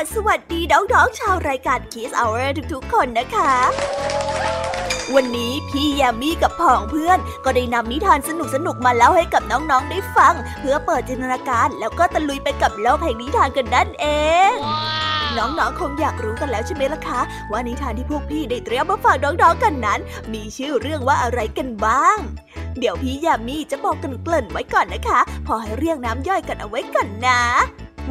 น้องๆชาวรายการ Kiss Hour ทุกๆ คนนะคะ วันนี้พี่ยามีกับพ่องเพื่อน ก็ได้นำนิทานสนุกๆมาเล่าให้กับน้องๆได้ฟัง เพื่อเปิดจินตนาการแล้วก็ตะลุยไปกับโลกแห่งนิทานกันนั่นเองน้องๆ คงอยากรู้กันแล้วใช่ไหมล่ะคะ ว่านิทานที่พวกพี่ได้เตรียมมาฝากน้องๆ กันนั้น มีชื่อเรื่องว่าอะไรกันบ้าง เดี๋ยวพี่ยามีจะบอกกันเกริ่นไว้ก่อนนะคะ พอให้เรียงน้ำย่อยกันเอาไว้ก่อนนะ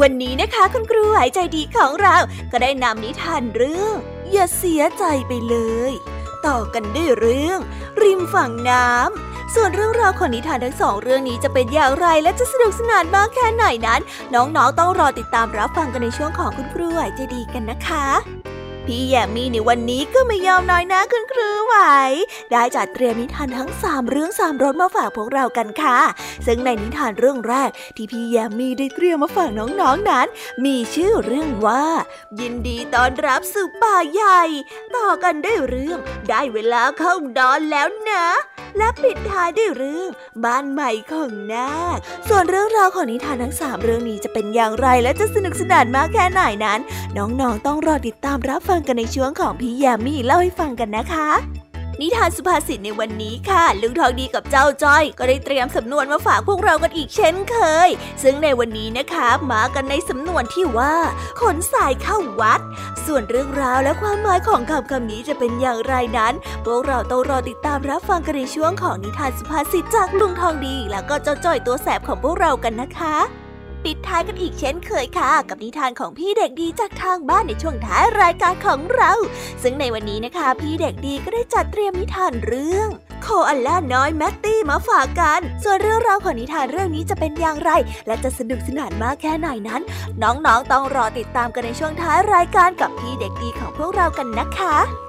วันนี้นะคะคุณครูหายใจดีของเราก็ได้นำนิทานเรื่อง อย่าเสียใจไปเลย ต่อกันด้วยเรื่อง ริมฝั่งน้ำส่วนเรื่องราวของนิทานทั้งสองเรื่องนี้จะเป็นอย่างไรและจะสนุกสนานมากแค่ไหนนั้น น้องๆต้องรอติดตามรับฟังกันในช่วงของคุณครูหายใจดีกันนะคะ พี่แยมมี่ในวันนี้ก็ไม่ยอมน้อยนะคุณครูไหว ได้จัดเตรียมนิทานทั้ง 3 เรื่อง3รสมาฝากพวกเรากันค่ะ ซึ่งในนิทานเรื่องแรกที่พี่แยมมี่ได้เตรียมมาฝากน้องๆนนั้น มีชื่อเรื่องว่า ยินดีต้อนรับสู่ป่าใหญ่ ต่อกันได้เรื่องได้เวลาเข้านอนแล้วนะ และปิดท้ายด้วยเรื่องบ้านใหม่ของนาคส่วนเรื่องราวของนิทานทั้งสามเรื่องนี้จะเป็นอย่างไรและจะสนุกสนานมากแค่ไหนนั้น น้องๆต้องรอติดตามรับฟังกันในช่วงของพี่ยามีเล่าให้ฟังกันนะคะ นิทานสุภาษิตในวันนี้ค่ะ ลุงทองดีกับเจ้าจ้อย ก็ได้เตรียมสำนวนมาฝากพวกเรากันอีกเช่นเคย ซึ่งในวันนี้นะคะมากันในสำนวนที่ว่า ขนสายเข้าวัด ส่วนเรื่องราวและความหมายของคำคำนี้จะเป็นอย่างไรนั้น พวกเราต้องรอติดตามรับฟังกันในช่วงของนิทานสุภาษิตจากลุงทองดี แล้วก็เจ้าจ้อยตัวแสบของพวกเรากันนะคะ ปิดท้ายกันอีกเช่นเคยค่ะ กับนิทานของพี่เด็กดีจากทางบ้านในช่วงท้ายรายการของเรา ซึ่งในวันนี้นะคะ พี่เด็กดีก็ได้จัดเตรียมนิทานเรื่องโคอัลล่าน้อยแมตตี้มาฝากกัน ส่วนเรื่องราวของนิทานเรื่องนี้จะเป็นอย่างไร และจะสนุกสนานมากแค่ไหนนั้น น้องๆต้องรอติดตามกันในช่วงท้ายรายการกับพี่เด็กดีของพวกเรากันนะคะ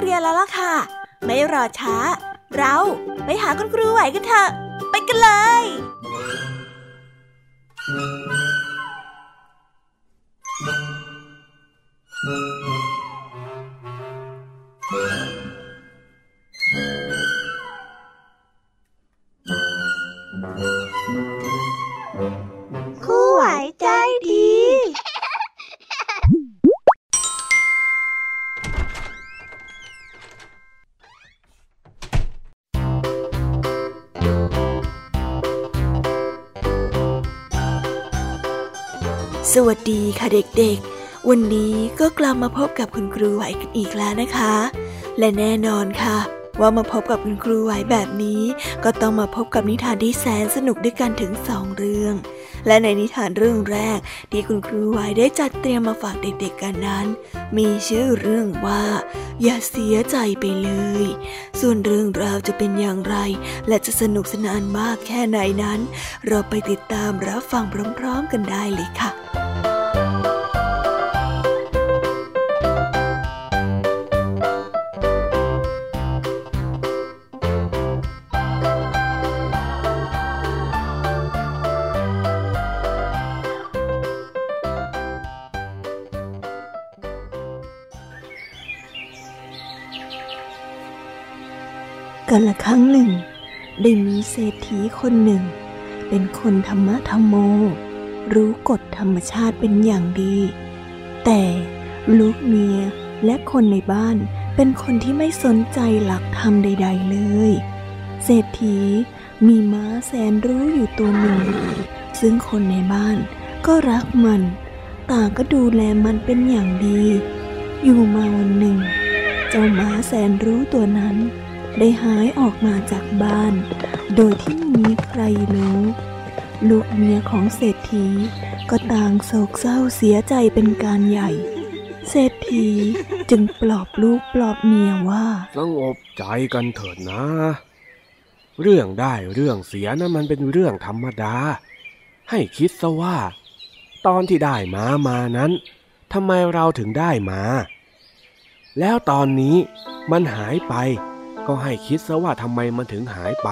เรียนแล้วล่ะค่ะ ไม่รอช้า เราไปหาคุณครูไหวกันเถอะ ไปกันเลย วัสดีค่ะเด็กๆ วันนี้ก็กลับมาพบกับคุณครูไหวกันอีกแล้วนะคะ และแน่นอนค่ะ ว่ามาพบกับคุณครูไหวแบบนี้ ก็ต้องมาพบกับนิทานที่แสนสนุกด้วยกันถึงสองเรื่อง และในนิทานเรื่องแรกที่คุณครูไหวได้จัดเตรียมมาฝากเด็กๆกันนั้น มีชื่อเรื่องว่า อย่าเสียใจไปเลย ส่วนเรื่องราวจะเป็นอย่างไร และจะสนุกสนานมากแค่ไหนนั้น เราไปติดตามรับฟังพร้อมๆกันได้เลยค่ะ กันละครั้งหนึ่ง ได้มีเศรษฐีคนหนึ่ง เป็นคนธรรมะธรรมโม รู้กฎธรรมชาติเป็นอย่างดี แต่ลูกเมียและคนในบ้านเป็นคนที่ไม่สนใจหลักธรรมใด ๆ เลย เศรษฐีมีม้าแสนรู้อยู่ตัวหนึ่ง ซึ่งคนในบ้านก็รักมัน ต่างก็ดูแลมันเป็นอย่างดี อยู่มาวันหนึ่ง เจ้าม้าแสนรู้ตัวนั้น ได้หายออกมาจากบ้าน โดยที่ไม่มีใครรู้ ลูกเมียของเศรษฐีก็ต่างโศกเศร้าเสียใจเป็นการใหญ่ เศรษฐีจึงปลอบลูกปลอบเมียว่าสงบใจกันเถิดนะ เรื่องได้เรื่องเสียนะั้นมันเป็นเรื่องธรรมดา ให้คิดซะว่า ตอนที่ได้มามานั้นทำไมเราถึงได้มา แล้วตอนนี้มันหายไป ก็ให้คิดซะว่าทำไมมันถึงหายไป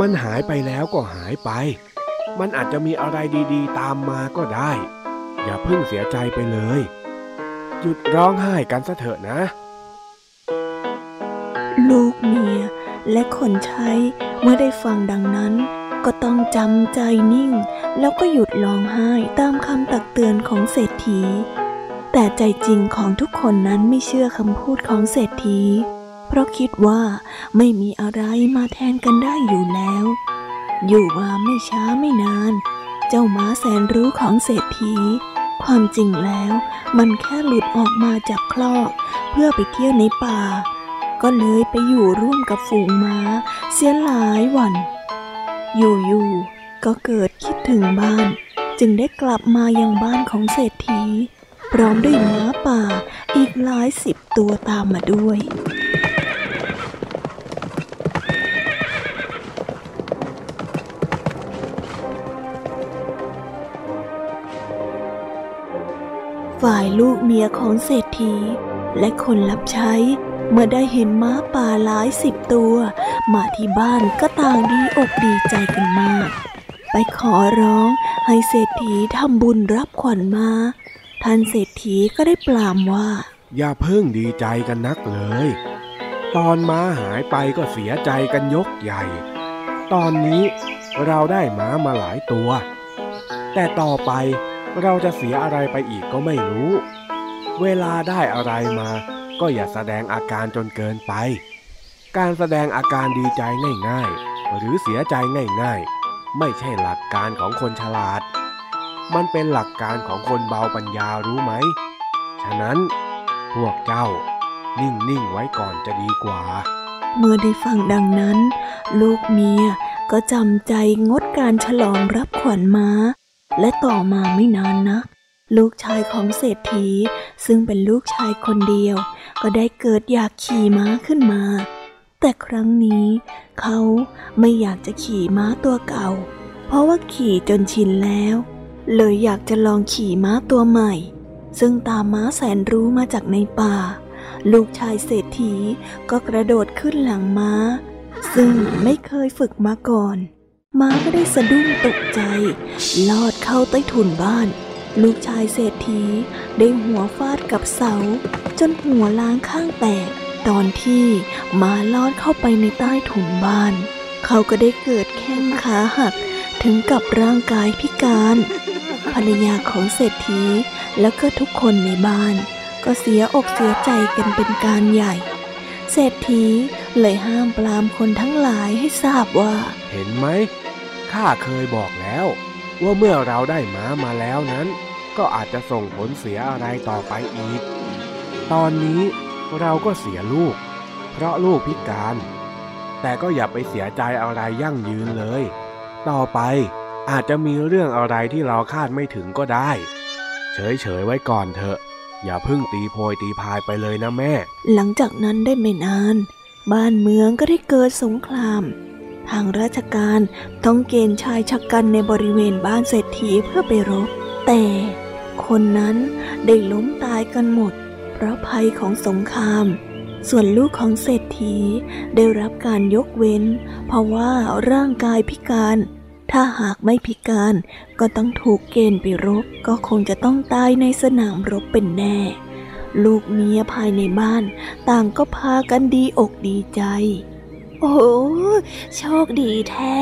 มันหายไปแล้วก็หายไป มันอาจจะมีอะไรดีๆ ตามมาก็ได้ อย่าเพิ่งเสียใจไปเลย หยุดร้องไห้กันซะเถอะนะ ลูกเมียและคนใช้เมื่อได้ฟังดังนั้น ก็ต้องจำใจนิ่ง แล้วก็หยุดร้องไห้ตามคำตักเตือนของเศรษฐี แต่ใจจริงของทุกคนนั้นไม่เชื่อคำพูดของเศรษฐี เพราะคิดว่าไม่มีอะไรมาแทนกันได้อยู่แล้ว อยู่มาไม่ช้าไม่นาน เจ้าม้าแสนรู้ของเศรษฐี ความจริงแล้วมันแค่หลุดออกมาจากคลอก เพื่อไปเที่ยวในป่า ก็เลยไปอยู่ร่วมกับฝูงม้า เสียหลายวัน อยู่ๆก็เกิดคิดถึงบ้าน จึงได้กลับมายังบ้านของเศรษฐี พร้อมด้วยม้าป่าอีกหลายสิบตัวตามมาด้วยฝ่ายลูกเมียของเศรษฐี และคนรับใช้ เมื่อได้เห็นม้าป่าหลายสิบตัว มาที่บ้านก็ต่างดีอกดีใจกันมาก ไปขอร้องให้เศรษฐีทำบุญรับขวัญมา ท่านเศรษฐีก็ได้ปลามว่า อย่าเพิ่งดีใจกันนักเลย ตอนม้าหายไปก็เสียใจกันยกใหญ่ ตอนนี้เราได้ม้ามาหลายตัว แต่ต่อไปเราจะเสียอะไรไปอีกก็ไม่รู้ เวลาได้อะไรมา ก็อย่าแสดงอาการจนเกินไป การแสดงอาการดีใจง่ายๆ หรือเสียใจง่ายๆ ไม่ใช่หลักการของคนฉลาด มันเป็นหลักการของคนเบาปัญญารู้ไหม ฉะนั้นพวกเจ้านิ่ง ๆ ไว้ก่อนจะดีกว่า เมื่อได้ฟังดังนั้น ลูกเมียก็จำใจงดการฉลองรับขวัญม้า และต่อมาไม่นานนัก ลูกชายของเศรษฐี ซึ่งเป็นลูกชายคนเดียว ก็ได้เกิดอยากขี่ม้าขึ้นมา แต่ครั้งนี้เขาไม่อยากจะขี่ม้าตัวเก่า เพราะว่าขี่จนชินแล้ว เลยอยากจะลองขี่ม้าตัวใหม่ ซึ่งตามม้าแสนรู้มาจากในป่า ลูกชายเศรษฐีก็กระโดดขึ้นหลังม้า ซึ่งไม่เคยฝึกมาก่อน ม้าก็ได้สะดุ้งตกใจ ลอดเข้าใต้ถุนบ้าน ลูกชายเศรษฐีได้หัวฟาดกับเสา จนหัวล้างข้างแตก ตอนที่ม้าลอดเข้าไปในใต้ถุนบ้าน เขาก็ได้เกิดแข้งขาหักถึงกับร่างกายพิการ ภรรยาของเศรษฐีแล้วก็ทุกคนในบ้าน ก็เสียอกเสียใจกันเป็นการใหญ่ เศรษฐีเลยห้ามปรามคนทั้งหลายให้ทราบว่า เห็นไหมข้าเคยบอกแล้ว ว่าเมื่อเราได้ม้ามาแล้วนั้น ก็อาจจะส่งผลเสียอะไรต่อไปอีก ตอนนี้เราก็เสียลูก เพราะลูกพิการ แต่ก็อย่าไปเสียใจอะไรยั่งยืนเลย ต่อไป อาจจะมีเรื่องอะไรที่เราคาดไม่ถึงก็ได้ เฉยๆไว้ก่อนเถอะ อย่าเพิ่งตีโพยตีพายไปเลยนะแม่ หลังจากนั้นได้ไม่นาน บ้านเมืองก็ได้เกิดสงคราม ทางราชการต้องเกณฑ์ชายชะกันในบริเวณบ้านเศรษฐีเพื่อไปรบ แต่คนนั้นได้ล้มตายกันหมด เพราะภัยของสงคราม ส่วนลูกของเศรษฐีได้รับการยกเว้น เพราะว่าร่างกายพิการ ถ้าหากไม่พิการก็ต้องถูกเกณฑ์ไปรบ ก็คงจะต้องตายในสนามรบเป็นแน่ ลูกเมียภายในบ้าน ต่างก็พากันดีอกดีใจ โอ้โชคดีแท้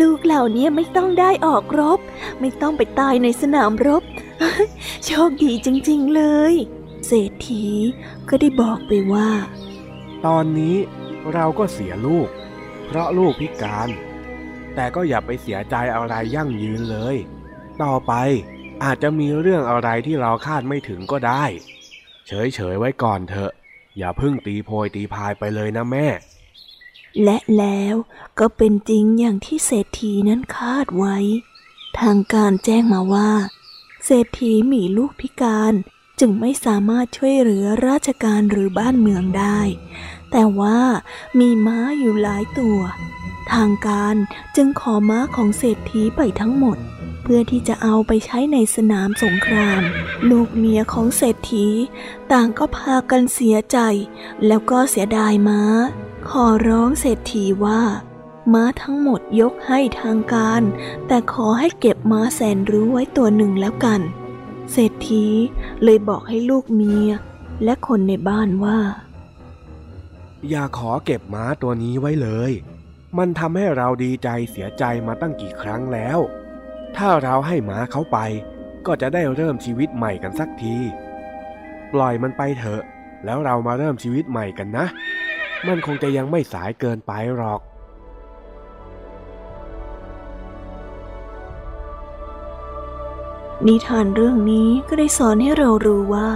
ลูกเหล่านี้ไม่ต้องได้ออกรบ ไม่ต้องไปตายในสนามรบ โชคดีจริงๆเลย เศรษฐีก็ได้บอกไปว่า ตอนนี้เราก็เสียลูก เพราะลูกพิการ แต่ก็อย่าไปเสียใจอะไรยั่งยืนเลย ต่อไปอาจจะมีเรื่องอะไรที่เราคาดไม่ถึงก็ได้ เฉยๆไว้ก่อนเถอะ อย่าพิ่งตีโพยตีพายไปเลยนะแม่ และแล้วก็เป็นจริงอย่างที่เศรษฐีนั้นคาดไว้ ทางการแจ้งมาว่า เศรษฐีมีลูกพิการจึงไม่สามารถช่วยเหลือราชการหรือบ้านเมืองได้ แต่ว่ามีม้าอยู่หลายตัว ทางการจึงขอม้าของเศรษฐีไปทั้งหมด เพื่อที่จะเอาไปใช้ในสนามสงคราม ลูกเมียของเศรษฐี ต่างก็พากันเสียใจ แล้วก็เสียดายม้า ขอร้องเศรษฐีว่า ม้าทั้งหมดยกให้ทางการ แต่ขอให้เก็บม้าแสนรู้ไว้ตัวหนึ่งแล้วกัน เศรษฐีเลยบอกให้ลูกเมีย และคนในบ้านว่า อย่าขอเก็บม้าตัวนี้ไว้เลย มันทำให้เราดีใจเสียใจมาตั้งกี่ครั้งแล้ว ถ้าเราให้หมาเขาไป ก็จะได้เริ่มชีวิตใหม่กันสักที ปล่อยมันไปเถอะ แล้วเรามาเริ่มชีวิตใหม่กันนะ มันคงจะยังไม่สายเกินไปหรอกนิทานเรื่องนี้ก็ได้สอนให้เรารู้ว่า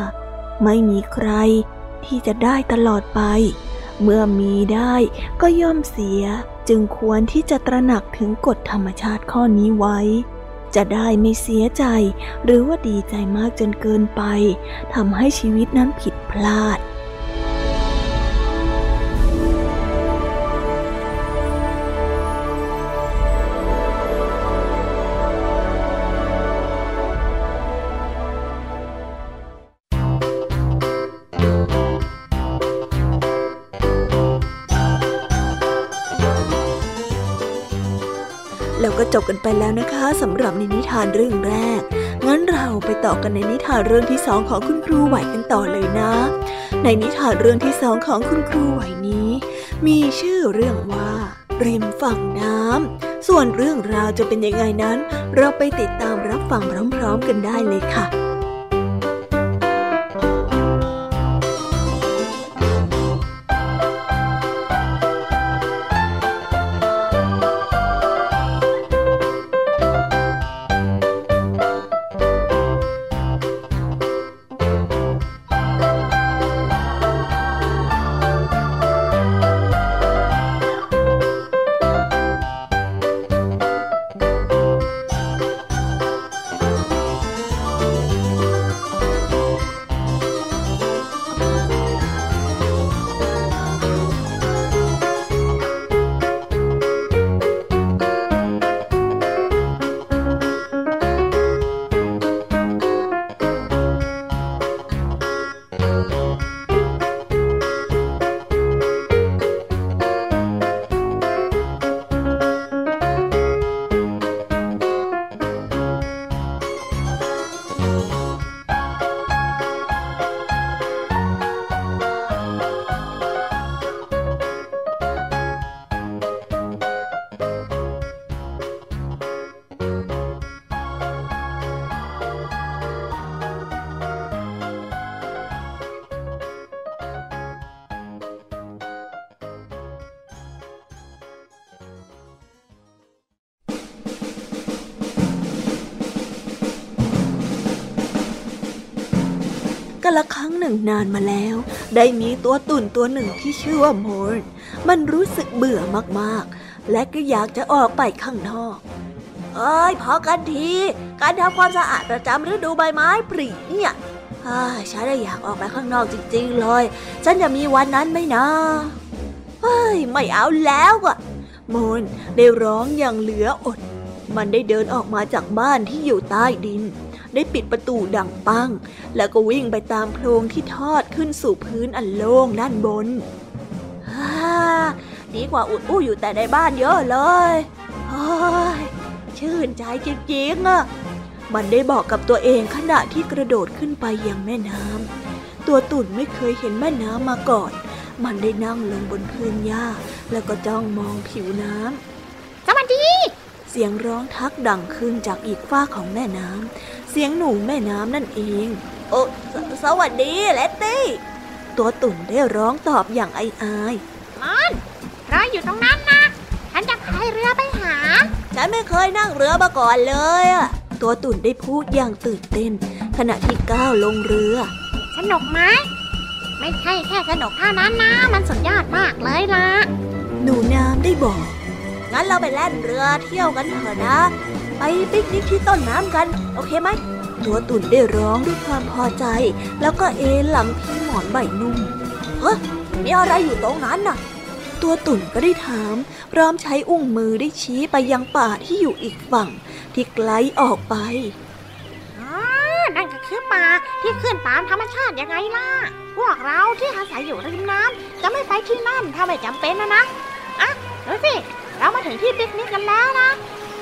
ไม่มีใครที่จะได้ตลอดไป เมื่อมีได้ก็ย่อมเสีย จึงควรที่จะตระหนักถึงกฎธรรมชาติข้อนี้ไว้ จะได้ไม่เสียใจหรือว่าดีใจมากจนเกินไปทำให้ชีวิตนั้นผิดพลาด กันไปแล้วนะคะสำหรับในนิทานเรื่องแรก งั้นเราไปต่อกันในนิทานเรื่องที่สองของคุณครูไหวกันต่อเลยนะ ในนิทานเรื่องที่สองของคุณครูไหวนี้ มีชื่อเรื่องว่าริมฝั่งน้ำส่วนเรื่องราวจะเป็นยังไงนั้น เราไปติดตามรับฟังพร้อม ๆ กันได้เลยค่ะ นึ่งนานมาแล้ว ได้มีตัวตุ่นตัวหนึ่งที่ชื่อว่าโมร์นมันรู้สึกเบื่อมากๆ และก็อยากจะออกไปข้างนอก เอ้ยพอกันที การทำความสะอาดประจำฤดูใบไม้ผลิเนี่ยอ้ายฉันได้อยากออกไปข้างนอกจริงๆเลย ฉันจะมีวันนั้นไหมนะเฮ้ยไม่เอาแล้วอะโมนได้ร้องอย่างเหลืออด มันได้เดินออกมาจากบ้านที่อยู่ใต้ดิน ได้ปิดประตูดังปัง แล้วก็วิ่งไปตามโพรงที่ทอดขึ้นสู่พื้นอันโล่งด้านบนฮ่าดีกว่าอุดอู้อยู่แต่ในบ้านเยอะเลยเฮ้ยชื่นใจจริงๆอะมันได้บอกกับตัวเองขณะที่กระโดดขึ้นไปยังแม่น้ำตัวตุ่นไม่เคยเห็นแม่น้ำมาก่อน มันได้นั่งลงบนพื้นหญ้า แล้วก็จ้องมองผิวน้ำสวัสดี เสียงร้องทักดังขึ้นจากอีกฝ้ากของแม่น้ำเสียงหนูแม่น้ำนั่นเอง โอ้สสวัสดีเลตตี้ ตัวตุ่นได้ร้องตอบอย่างอายอายมอนรออยู่ตรงนั้นนะฉันจะพายเรือไปหา ฉันไม่เคยนั่งเรือมาก่อนเลยอะตัวตุ่นได้พูดอย่างตื่นเต้น ขณะที่ก้าวลงเรือ สนุกไหมไม่ใช่แค่สนุกเท่านั้นนะ มันสุดยอดมากเลยล่ะ หนูน้ำได้บอก งั้นเราไปแล่นเรือเที่ยวกันเถอะนะ ไปปิกนิกที่ต้นน้ำกัน โอเคไหม ตัวตุ่นได้ร้องด้วยความพอใจ แล้วก็เอนหลังพิงหมอนใบนุ่มเฮ้ยมีอะไรอยู่ตรงนั้นน่ะ ตัวตุ่นก็ได้ถาม พร้อมใช้อุ้งมือได้ชี้ไปยังป่าที่อยู่อีกฝั่ง ที่ไกลออกไปอ๋อนั่นก็คือป่าที่ขึ้นตามธรรมชาติยังไงล่ะ พวกเราที่อาศัยอยู่ริมน้ำจะไม่ไปที่นั่นถ้าไม่จำเป็นนะนะ อะดูสิ เรามาถึงที่ปิกนิกกันแล้วนะ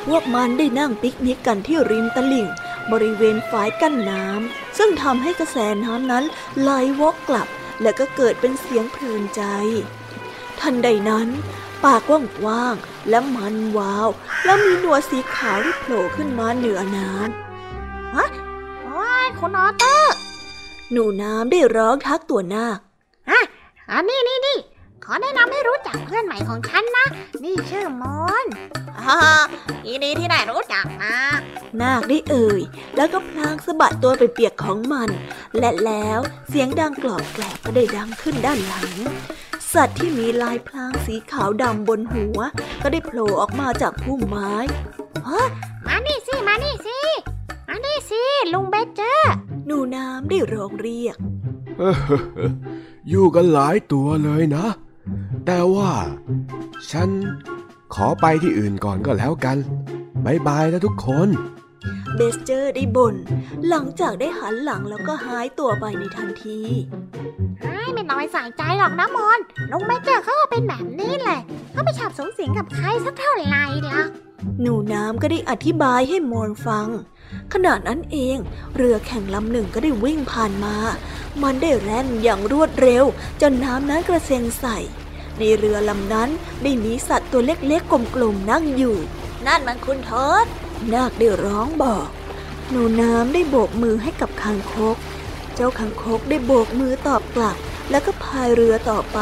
พวกมันได้นั่งปิกนิกกันที่ริมตลิ่ง บริเวณฝายกั้นน้ำซึ่งทำให้กระแสน้ำนั้นไหลวกกลับ และก็เกิดเป็นเสียงเพลินใจ ทันใดนั้น ปากว่างๆและมันวาว แล้วมีหนวดสีขาวที่โผล่ขึ้นมาเหนือน้โอ้ยคุณออเตอร์ำหนูน้ำได้ร้องทักตัวนาคอะอันนี้นี่นี่ ขอแนะนำให้รู้จักเพื่อนใหม่ของฉันนะ นี่ชื่อมอนฮ่ายินดีที่ได้รู้จักนะ นาคได้เอ่ย แล้วก็พลางสะบัดตัวไปเปียกของมัน และแล้วเสียงดังกรอบแกรบก็ได้ดังขึ้นด้านหลัง สัตว์ที่มีลายพลางสีขาวดำบนหัว ก็ได้โผล่ออกมาจากพุ่มไม้มานี่สิ มานี่สิ มานี่สิ ลุงเบเจอร์หนูน้ำได้ร้องเรียกอยู่กันหลายตัวเลยนะ แต่ว่า ฉันขอไปที่อื่นก่อนก็แล้วกันบายบายนะทุกคนเบสเจอร์ได้บ่นหลังจากได้หันหลังแล้วก็หายตัวไปในทันทีไอ้ไม่น้อยใส่ใจหรอกนะมอนลุงเบเจอร์เขาก็เป็นแบบนี้แหละเขาไม่ชอบสงสิงกับใครสักเท่าไหร่หรอกหนูน้ำก็ได้อธิบายให้มอนฟัง ขณะนั้นเอง เรือแข่งลำหนึ่งก็ได้วิ่งผ่านมา มันได้แล่นอย่างรวดเร็ว จนน้ำนั้นกระเซ็นใส่ ในเรือลำนั้นได้มีสัตว์ตัวเล็กๆกลมๆนั่งอยู่ นั่นมันคุณทิดนาคได้ร้องบอก หนูน้ำได้โบกมือให้กับคางคก เจ้าคางคกได้โบกมือตอบกลับ แล้วก็พายเรือต่อไป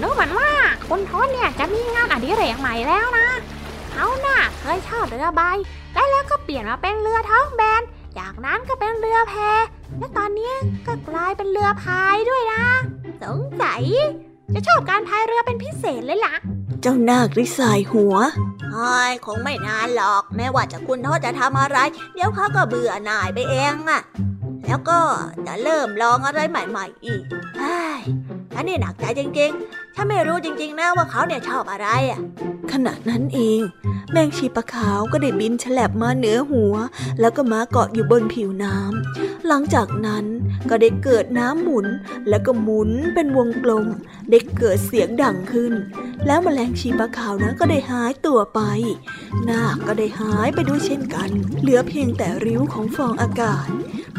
รู้เหมือนว่าคุณโทษเนี่ยจะมีงานอดิเรกใหม่แล้วนะเขาน่ะเคยชอบเรือใบ แล้วแล้วก็เปลี่ยนมาเป็นเรือท้องแบน จากนั้นก็เป็นเรือแพ และตอนนี้ก็กลายเป็นเรือพายด้วยนะ สงสัยจะชอบการพายเรือเป็นพิเศษเลยล่ะ เจ้านาคได้สายหัวไอ้คงไม่นานหรอก แม้ว่าจะคุณโทษจะทำอะไร เดี๋ยวเขาก็เบื่อหน่ายไปเองอะแล้วก็จะเริ่มลองอะไรใหม่ ๆ อีกไอ้ยฉันนี่หนักใจจริงๆ ฉันไม่รู้จริงๆนะว่าเขาเนี่ยชอบอะไรอะขณะนั้นเอง แมงชีปะขาวก็ได้บินฉลับมาเหนือหัว แล้วก็มาเกาะอยู่บนผิวน้ำ หลังจากนั้นก็ได้เกิดน้ำหมุน แล้วก็หมุนเป็นวงกลม ได้เกิดเสียงดังขึ้น แล้วแมลงชีปะขาวนั้นก็ได้หายตัวไป นาคก็ได้หายไปด้วยเช่นกัน เหลือเพียงแต่ริ้วของฟองอากาศ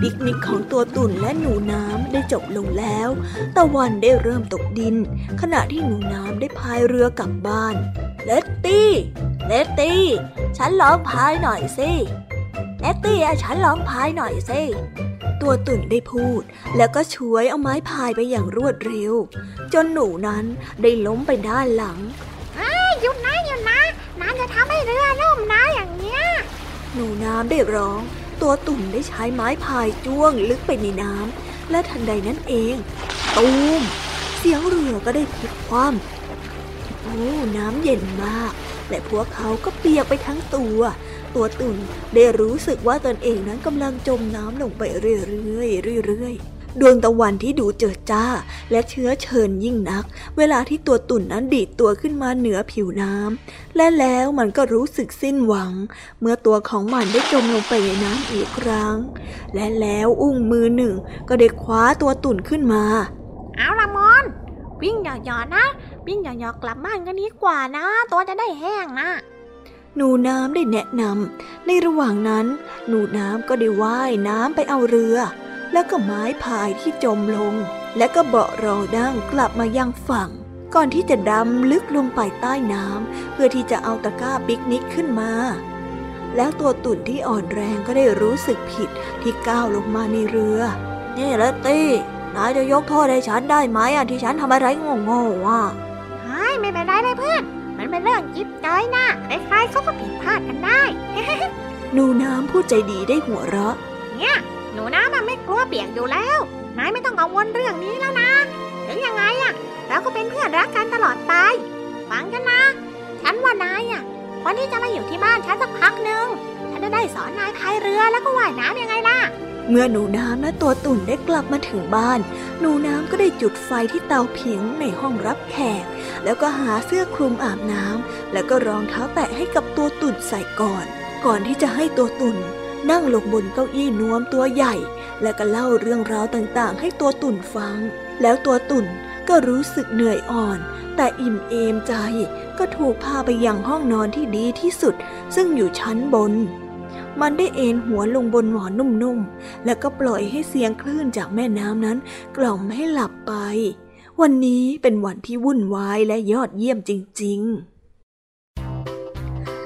ปิกนิกของตัวตุ่นและหนูน้ำได้จบลงแล้ว ตะวันได้เริ่มตกดิน ขณะที่หนูน้ำได้พายเรือกลับบ้าน เลตตี้ เลตตี้ ฉันลองพายหน่อยสิ เลตตี้อะฉันลองพายหน่อยสิ ตัวตุ่นได้พูด แล้วก็ช่วยเอาไม้พายไปอย่างรวดเร็ว จนหนูนั้นได้ล้มไปด้านหลังหยุดนะหยุดนะ น้ำจะทำให้เรือล่มนะอย่างเนี้ย หนูน้ำได้ร้อง ตัวตุ่นได้ใช้ไม้พายจ้วงลึกไปในน้ำและทันใดนั้นเอง ตูมเสียงเรือก็ได้พลิกคว่ำโอ้น้ำเย็นมาก และพวกเขาก็เปียกไปทั้งตัว ตัวตุ่นได้รู้สึกว่าตนเองนั้นกำลังจมน้ำลงไปเรื่อยๆเรื่อยๆดวงตะวันที่ดูเจิดจ้า และเชื้อเชิญยิ่งนัก เวลาที่ตัวตุ่นนั้นดีดตัวขึ้นมาเหนือผิวน้ำและแล้วมันก็รู้สึกสิ้นหวัง เมื่อตัวของมันได้จมลงไปในน้ำอีกครั้ง และแล้วอุ้งมือหนึ่งก็ได้คว้าตัวตุ่นขึ้นมา เอาละมอน วิ่งหยอดๆนะ วิ่งหยอดๆกลับบ้านกันดีกว่านะ ตัวจะได้แห้งนะหนูน้ำได้แนะนำในระหว่างนั้น หนูน้ำก็ได้ว่ายน้ำไปเอาเรือ แล้วก็ไม้พายที่จมลง และก็เบาะรองดั้งกลับมายังฝั่ง ก่อนที่จะดำลึกลงไปใต้น้ำเพื่อที่จะเอาตะกร้าปิกนิกขึ้นมา แล้วตัวตุ่นที่อ่อนแรงก็ได้รู้สึกผิดที่ก้าวลงมาในเรือนี่เลตตี้ นายจะยกโทษให้ฉันได้ไหมอะที่ฉันทำอะไรโง่ๆอะเฮ้ยไม่เป็นไรเลยเพื่อน มันเป็นเรื่องจิ๊บจ้อยนะใครๆเขาก็ผิดพลาดกันได้หนูน้ำผู้ใจดีได้หัวเราะ เนี่ย หนูน้ำมันไม่กลัวเปียกอยู่แล้ว นายไม่ต้องกังวลเรื่องนี้แล้วนะ ถึงยังไงอะเราก็เป็นเพื่อนรักกันตลอดไป ฟังกันนะ ฉันว่านายอะวันที่จะมาอยู่ที่บ้านฉันสักพักหนึ่งฉันจะได้สอนนายพายเรือแล้วก็ว่ายน้ำยังไงล่ะ เมื่อหนูน้ำและตัวตุ่นได้กลับมาถึงบ้าน หนูน้ำก็ได้จุดไฟที่เตาผิงในห้องรับแขก แล้วก็หาเสื้อคลุมอาบน้ำแล้วก็รองเท้าแตะให้กับตัวตุ่นใส่ก่อน ก่อนที่จะให้ตัวตุ่นนั่งลงบนเก้าอี้นวมตัวใหญ่ แล้วก็เล่าเรื่องราวต่างๆ ให้ตัวตุ่นฟัง แล้วตัวตุ่นก็รู้สึกเหนื่อยอ่อน แต่อิ่มเอมใจก็ถูกพาไปยังห้องนอนที่ดีที่สุด ซึ่งอยู่ชั้นบน มันได้เอนหัวลงบนหมอนนุ่มๆ แล้วก็ปล่อยให้เสียงคลื่นจากแม่น้ำนั้น กล่อมให้หลับไป วันนี้เป็นวันที่วุ่นวายและยอดเยี่ยมจริง ๆ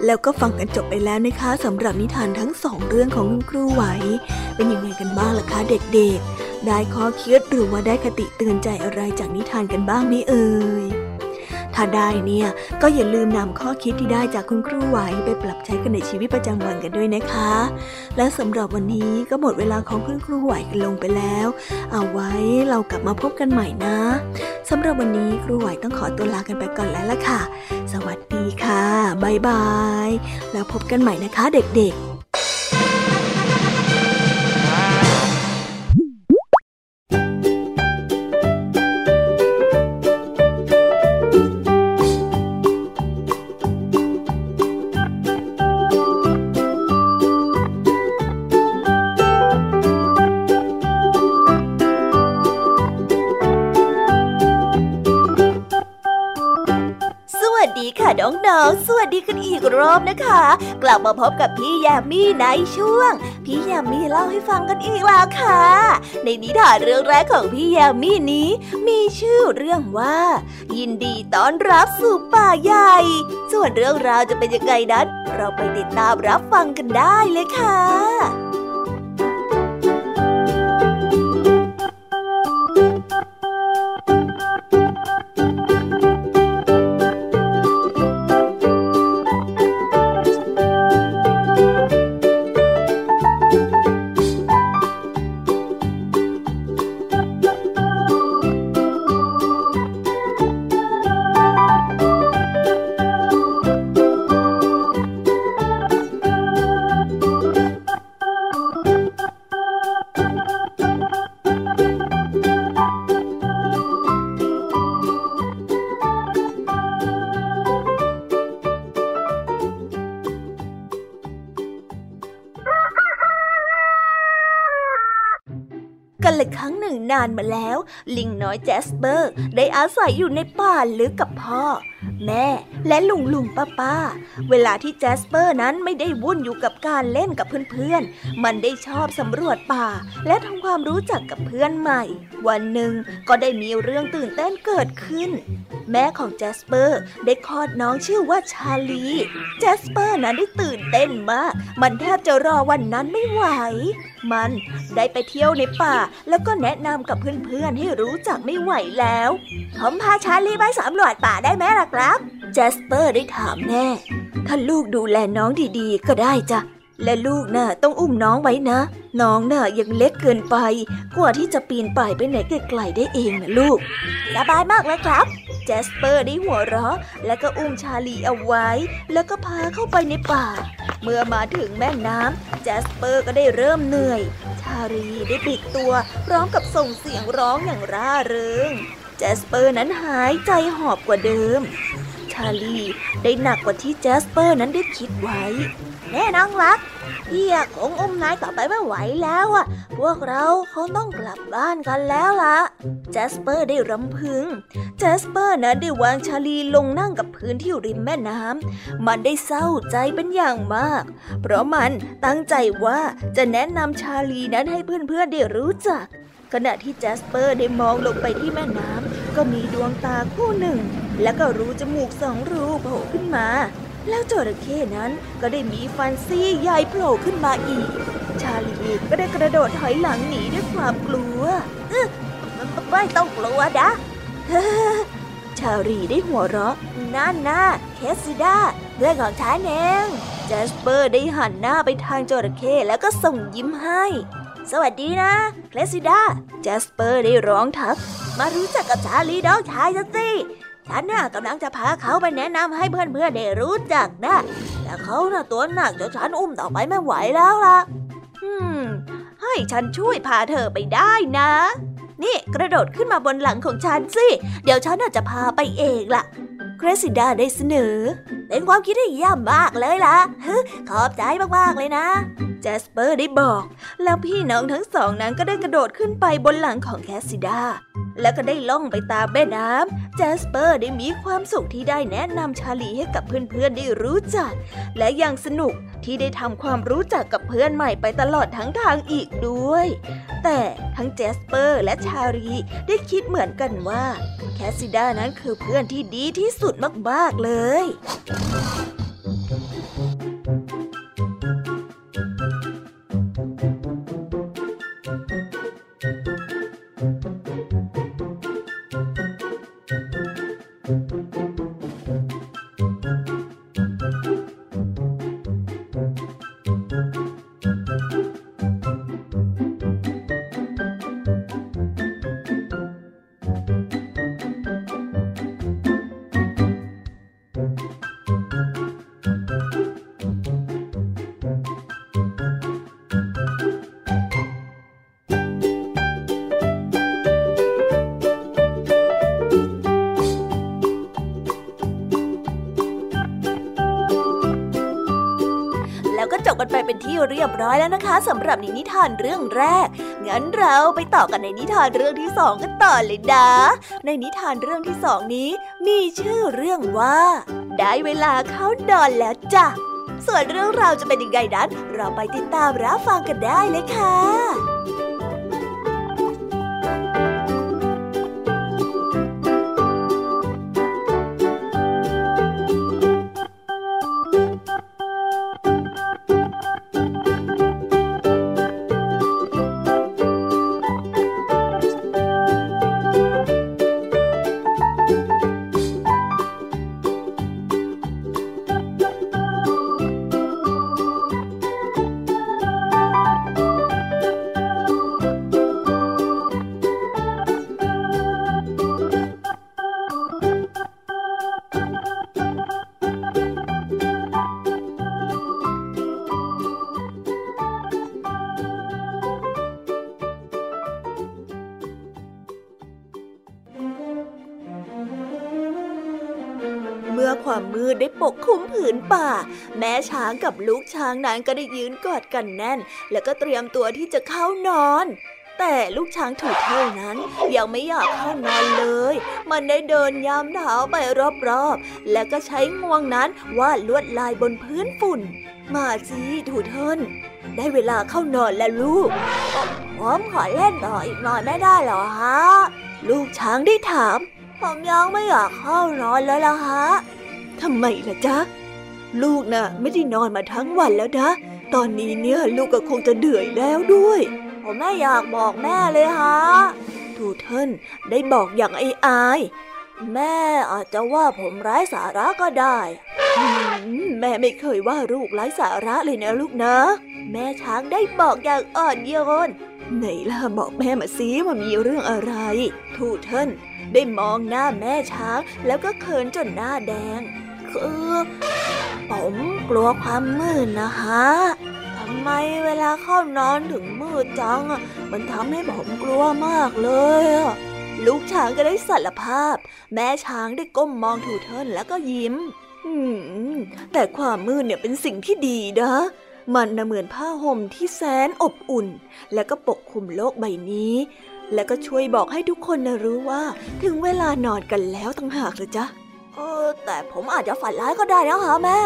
แล้วก็ฟังกันจบไปแล้วนะคะสำหรับนิทานทั้งสองเรื่องของคุณครูไหว เป็นยังไงกันบ้างล่ะคะเด็กๆ ได้ข้อคิดหรือว่าได้คติเตือนใจอะไรจากนิทานกันบ้างไหมเอ่ย ถ้าได้เนี่ยก็อย่าลืมนำข้อคิดที่ได้จากคุณครูไหวไปปรับใช้กันในชีวิตประจำวันกันด้วยนะคะ และสำหรับวันนี้ก็หมดเวลาของคุณครูไหวกันลงไปแล้ว เอาไว้เรากลับมาพบกันใหม่นะสำหรับวันนี้ครูไหวต้องขอตัวลากันไปก่อนแล้วล่ะค่ะ สวัสดีค่ะบ๊ายบาย แล้วพบกันใหม่นะคะเด็กๆ น้องๆ สวัสดีกันอีกรอบนะคะ กลับมาพบกับพี่ยามีในช่วง พี่ยามีเล่าให้ฟังกันอีกแล้วค่ะ ในนิทานเรื่องแรกของพี่ยามีนี้ มีชื่อเรื่องว่า ยินดีต้อนรับสู่ป่าใหญ่ ส่วนเรื่องราวจะเป็นยังไงนั้น เราไปติดตามรับฟังกันได้เลยค่ะ มาแล้ว ลิงน้อยแจสเปอร์ ได้อาศัยอยู่ในป่าลึกกับพ่อ แม่ และลุงลุงป้าป้า เวลาที่แจสเปอร์นั้นไม่ได้วุ่นอยู่กับการเล่นกับเพื่อนๆ มันได้ชอบสำรวจป่า และทำความรู้จักกับเพื่อนใหม่ วันหนึ่งก็ได้มีเรื่องตื่นเต้นเกิดขึ้น แม่ของแจสเปอร์ได้คลอดน้องชื่อว่าชาลีแจสเปอร์นั้นได้ตื่นเต้นมาก มันแทบจะรอวันนั้นไม่ไหว มันได้ไปเที่ยวในป่า แล้วก็แนะนำกับเพื่อนๆให้รู้จักไม่ไหวแล้ว ผมพาชาลีไปสำรวจป่าได้ไหมล่ะครับแจสสเปอร์ได้ถามแม่ ถ้าลูกดูแลน้องดีๆ ก็ได้จ้ะ และลูกน่ะต้องอุ้มน้องไว้นะ น้องน่ะยังเล็กเกินไป กว่าที่จะปีนป่ายไปไหนไกลๆได้เองนะลูก สบายมากเลยครับ แจสเปอร์ได้หัวเราะ แล้วก็อุ้มชาลีเอาไว้ แล้วก็พาเข้าไปในป่า เมื่อมาถึงแม่น้ำแจสเปอร์ก็ได้เริ่มเหนื่อย ชาลีได้ปิดตัวพร้อมกับส่งเสียงร้องอย่างร่าเริงแจสเปอร์นั้นหายใจหอบกว่าเดิม ชาลีได้หนักกว่าที่แจสเปอร์นั้นได้คิดไว้ แน่น้องรักพี่คงอุ้มนายต่อไปไม่ไหวแล้วอะ พวกเราคงต้องกลับบ้านกันแล้วล่ะ แจสเปอร์ได้รำพึง แจสเปอร์นั้นได้วางชาลีลงนั่งกับพื้นที่ริมแม่น้ำ มันได้เศร้าใจเป็นอย่างมาก เพราะมันตั้งใจว่าจะแนะนำชาลีนั้นให้เพื่อนๆได้รู้จัก ขณะที่แจสเปอร์ได้มองลงไปที่แม่น้ำก็มีดวงตาคู่หนึ่ง และก็รูจมูกสองรูโผล่ขึ้นมา แล้วจระเข้นั้นก็ได้มีฟันซี่ใหญ่โผล่ขึ้นมาอีก ชาลีก็ได้กระโดดถอยหลังหนีด้วยความกลัวเออไม่ต้องกลัวนะชาลีได้หัวเราะนั่นนะเคสซิด้าเพื่อนของฉันเองแจสเปอร์ได้หันหน้าไปทางจระเข้แล้วก็ส่งยิ้มให้ สวัสดีนะ เคลซิดาแจสเปอร์ได้ร้องทัก มารู้จักกับชาลีน้องชายสิฉันน่ะกำลังจะพาเขาไปแนะนำให้เพื่อนๆได้รู้จักนะ แต่เขาน่ะตัวหนักจนฉันอุ้มต่อไปไม่ไหวแล้วล่ะ อืม ให้ให้ฉันช่วยพาเธอไปได้นะ นี่กระโดดขึ้นมาบนหลังของฉันสิ เดี๋ยวฉันอาจจะพาไปเองล่ะเกรซิดาได้เสนอ เป็นความคิดที่เยี่ยมมากเลยล่ะขอบใจมากๆเลยนะแจสเปอร์ได้บอก แล้วพี่น้องทั้งสองนั้นก็ได้กระโดดขึ้นไปบนหลังของแคสซิดา แล้วก็ได้ล่องไปตามแม่น้ำแจสเปอร์ได้มีความสุขที่ได้แนะนำชาลีให้กับเพื่อนๆได้รู้จัก และยังสนุกที่ได้ทำความรู้จักกับเพื่อนใหม่ไปตลอดทั้งทางอีกด้วย แต่ทั้งแจสเปอร์และชาลีได้คิดเหมือนกันว่า แคสซิดานั้นคือเพื่อนที่ดีที่สุดมากๆเลย Thank you. เป็นที่เรียบร้อยแล้วนะคะสำหรับในิทานเรื่องแรก งั้นเราไปต่อกันในนิทานเรื่องที่สองกันต่อเลยนะ ในนิทานเรื่องที่สองนี้ มีชื่อเรื่องว่า ได้เวลาเข้านอนแล้วจ้ะส่วนเรื่องราวจะเป็นยังไงนั้น เราไปติดตามรับฟังกันได้เลยค่ะ แม่ช้างกับลูกช้างนั้นก็ได้ยืนกอดกันแน่น แล้วก็เตรียมตัวที่จะเข้านอน แต่ลูกช้างถูกเท่านั้น ยังไม่อยากเข้านอนเลย มันได้เดินย้ำเท้าไปรอบๆ แล้วก็ใช้งวงนั้นวาดลวดลายบนพื้นฝุ่น มาสิถูเทินได้เวลาเข้านอนแล้วลูกผมขอเล่นต่ออีกหน่อยไม่ได้หรอฮะ ลูกช้างได้ถาม ผมยังไม่อยากเข้านอนแล้วล่ะฮะทำไมล่ะจ๊ะ ลูกนะ่ะ ไม่ได้นอนมาทั้งวันแล้วนะ ตอนนี้เนี่ยลูกก็คงจะเดือยแล้วด้วย ผมไม่อยากบอกแม่เลยฮะทูเทิลได้บอกอย่างไอ้อาย แม่อาจจะว่าผมไร้สาระก็ได้ แม่ไม่เคยว่าลูกไร้สาระเลยนะลูกนะ แม่ช้างได้บอกอย่างอ่อนโยนไหนล่ะบอกแม่มาสิว่ามีเรื่องอะไร ทูเทิลได้มองหน้าแม่ช้างแล้วก็เขินจนหน้าแดง คือ ผมกลัวความมืดนะฮะทำไมเวลาเข้านอนถึงมืดจัง มันทำให้ผมกลัวมากเลย ลูกช้างก็ได้สารภาพ แม่ช้างได้ก้มมองถูเทินแล้วก็ยิ้มแต่ความมืดเนี่ยเป็นสิ่งที่ดีนะมันน่ะเหมือนผ้าห่มที่แสนอบอุ่น และก็ปกคลุมโลกใบนี้ และก็ช่วยบอกให้ทุกคนนะรู้ว่า ถึงเวลานอนกันแล้วตั้งหากเลยจ้ะ เออแต่ผมอาจจะฝันร้ายก็ได้นะคะแม่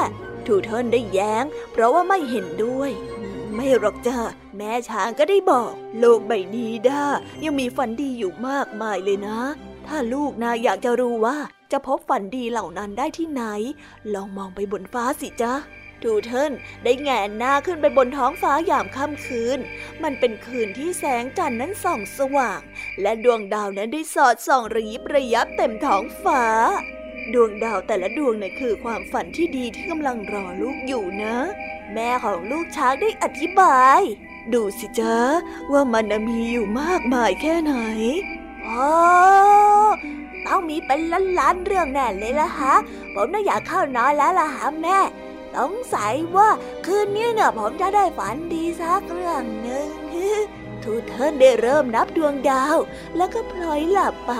ทูเทิลได้แย้ง เพราะว่าไม่เห็นด้วย ไม่หรอกจ้าแม่ช้างก็ได้บอก โลกใบนี้ด้ายังมีฝันดีอยู่มากมายเลยนะ ถ้าลูกนาอยากจะรู้ว่าจะพบฝันดีเหล่านั้นได้ที่ไหน ลองมองไปบนฟ้าสิจ้าทูเทิลได้แงนหน้าขึ้นไปบนท้องฟ้ายามค่ำคืน มันเป็นคืนที่แสงจันทร์นั้นส่องสว่าง และดวงดาวนั้นได้สอดส่องระยิบระยับเต็มท้องฟ้า ดวงดาวแต่ละดวงเนี่ยคือความฝันที่ดีที่กำลังรอลูกอยู่นะ แม่ของลูกช้างได้อธิบาย ดูสิจ๊ะว่ามันมีอยู่มากมายแค่ไหนอ๋อต้องมีเป็นล้านๆเรื่องแน่เลยละฮะ ผมน่ะอยากเข้านอนแล้วละฮะแม่สงสัยว่าคืนนี้เนี่ยผมจะได้ฝันดีสักเรื่องหนึ่ง ทูเทิร์นได้เริ่มนับดวงดาว แล้วก็พลอยหลับไป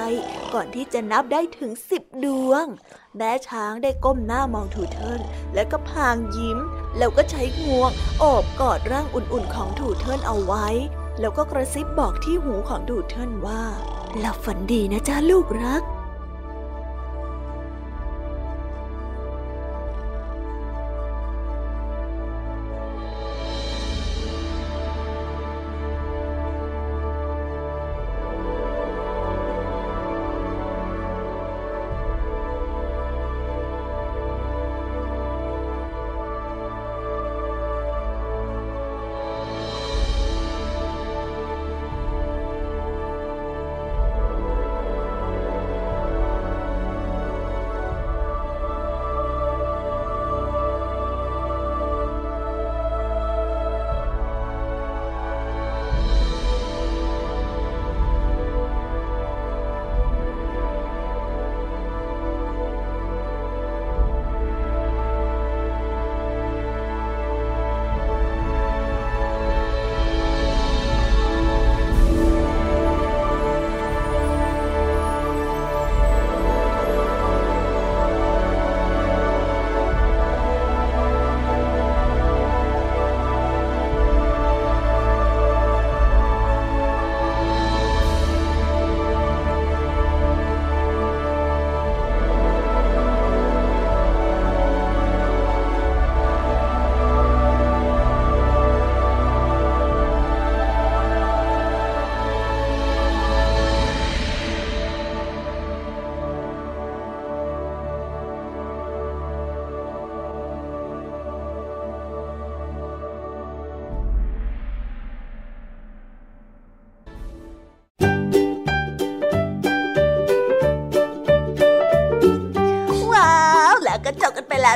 ก่อนที่จะนับได้ถึงสิบดวง แม่ช้างได้ก้มหน้ามองทูเทิร์นแล้วก็พลางยิ้ม แล้วก็ใช้งวงโอบกอดร่างอุ่นๆของทูเทิร์นเอาไว้ แล้วก็กระซิบบอกที่หูของทูเทิร์นว่า หลับฝันดีนะจ๊ะลูกรัก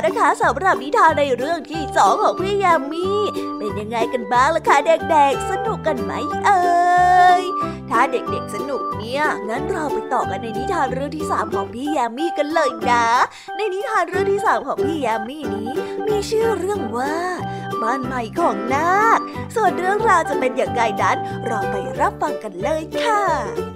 แล้วนะคะสำหรับนิทานในเรื่องที่สองของพี่ยามีเป็นยังไงกันบ้างล่ะคะเด็กๆ สนุกกันไหมเอ่ยถ้าเด็กๆสนุกเนี่ยงั้นเราไปต่อกันในนิทานเรื่องที่สามของพี่ยามีกันเลยนะ ในนิทานเรื่องที่สามของพี่ยามีนี้ มีชื่อเรื่องว่าบ้านใหม่ของนาคส่วนเรื่องราวจะเป็นอย่างไรนั้น เราไปรับฟังกันเลยค่ะ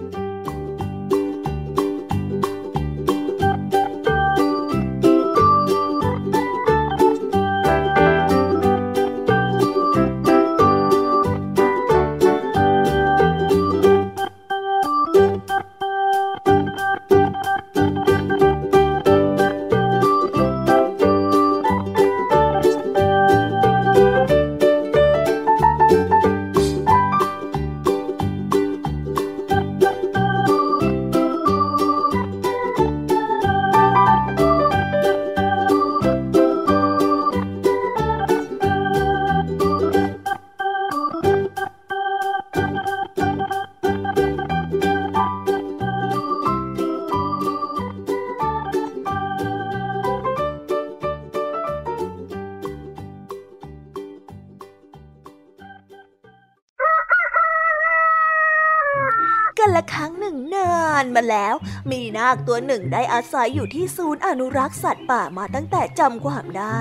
าคตัวหนึ่งได้อาศัยอยู่ที่ศูนย์อนุรักษ์สัตว์ป่ามาตั้งแต่จำความได้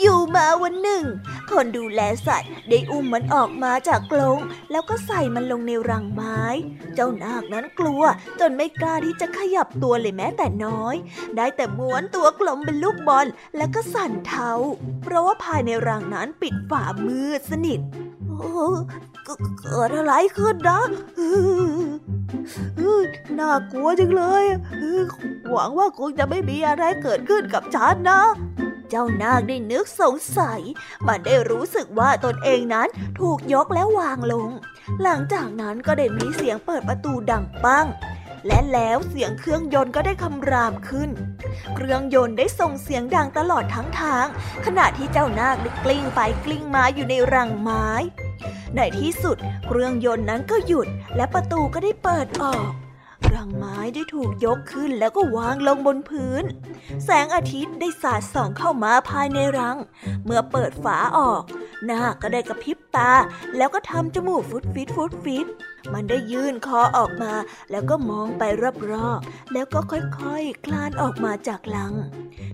อยู่มาวันหนึ่ง คนดูแลสัตว์ได้อุ้มมันออกมาจากกรงแล้วก็ใส่มันลงในรังไม้ เจ้านาคนั้นกลัวจนไม่กล้าที่จะขยับตัวเลยแม้แต่น้อย ได้แต่ม้วนตัวกลมเป็นลูกบอลแล้วก็สั่นเทาเพราะว่าภายในรังนั้นปิดฝามืดสนิท เกิดอะไรขึ้นนะน่ากลัวจังเลย หวังว่าคงจะไม่มีอะไรเกิดขึ้นกับฉันนะ เจ้านาคได้นึกสงสัย มันได้รู้สึกว่าตนเองนั้นถูกยกแล้ววางลง หลังจากนั้นก็ได้มีเสียงเปิดประตูดังปังและแล้วเสียงเครื่องยนต์ก็ได้คำรามขึ้น เครื่องยนต์ได้ส่งเสียงดังตลอดทั้งทาง ขณะที่เจ้านาคได้กลิ้งไปกลิ้งมาอยู่ในรังไม้ ในที่สุดเครื่องยนต์นั้นก็หยุดและประตูก็ได้เปิดออกรังไม้ได้ถูกยกขึ้นแล้วก็วางลงบนพื้น แสงอาทิตย์ได้สาดส่องเข้ามาภายในรัง เมื่อเปิดฝาออก หน้าก็ได้กระพริบตา แล้วก็ทำจมูกฟุดฟิตฟุดฟิตมันได้ยื่นคอออกมา แล้วก็มองไปรอบๆแล้วก็ค่อยๆคคลานออกมาจากลัง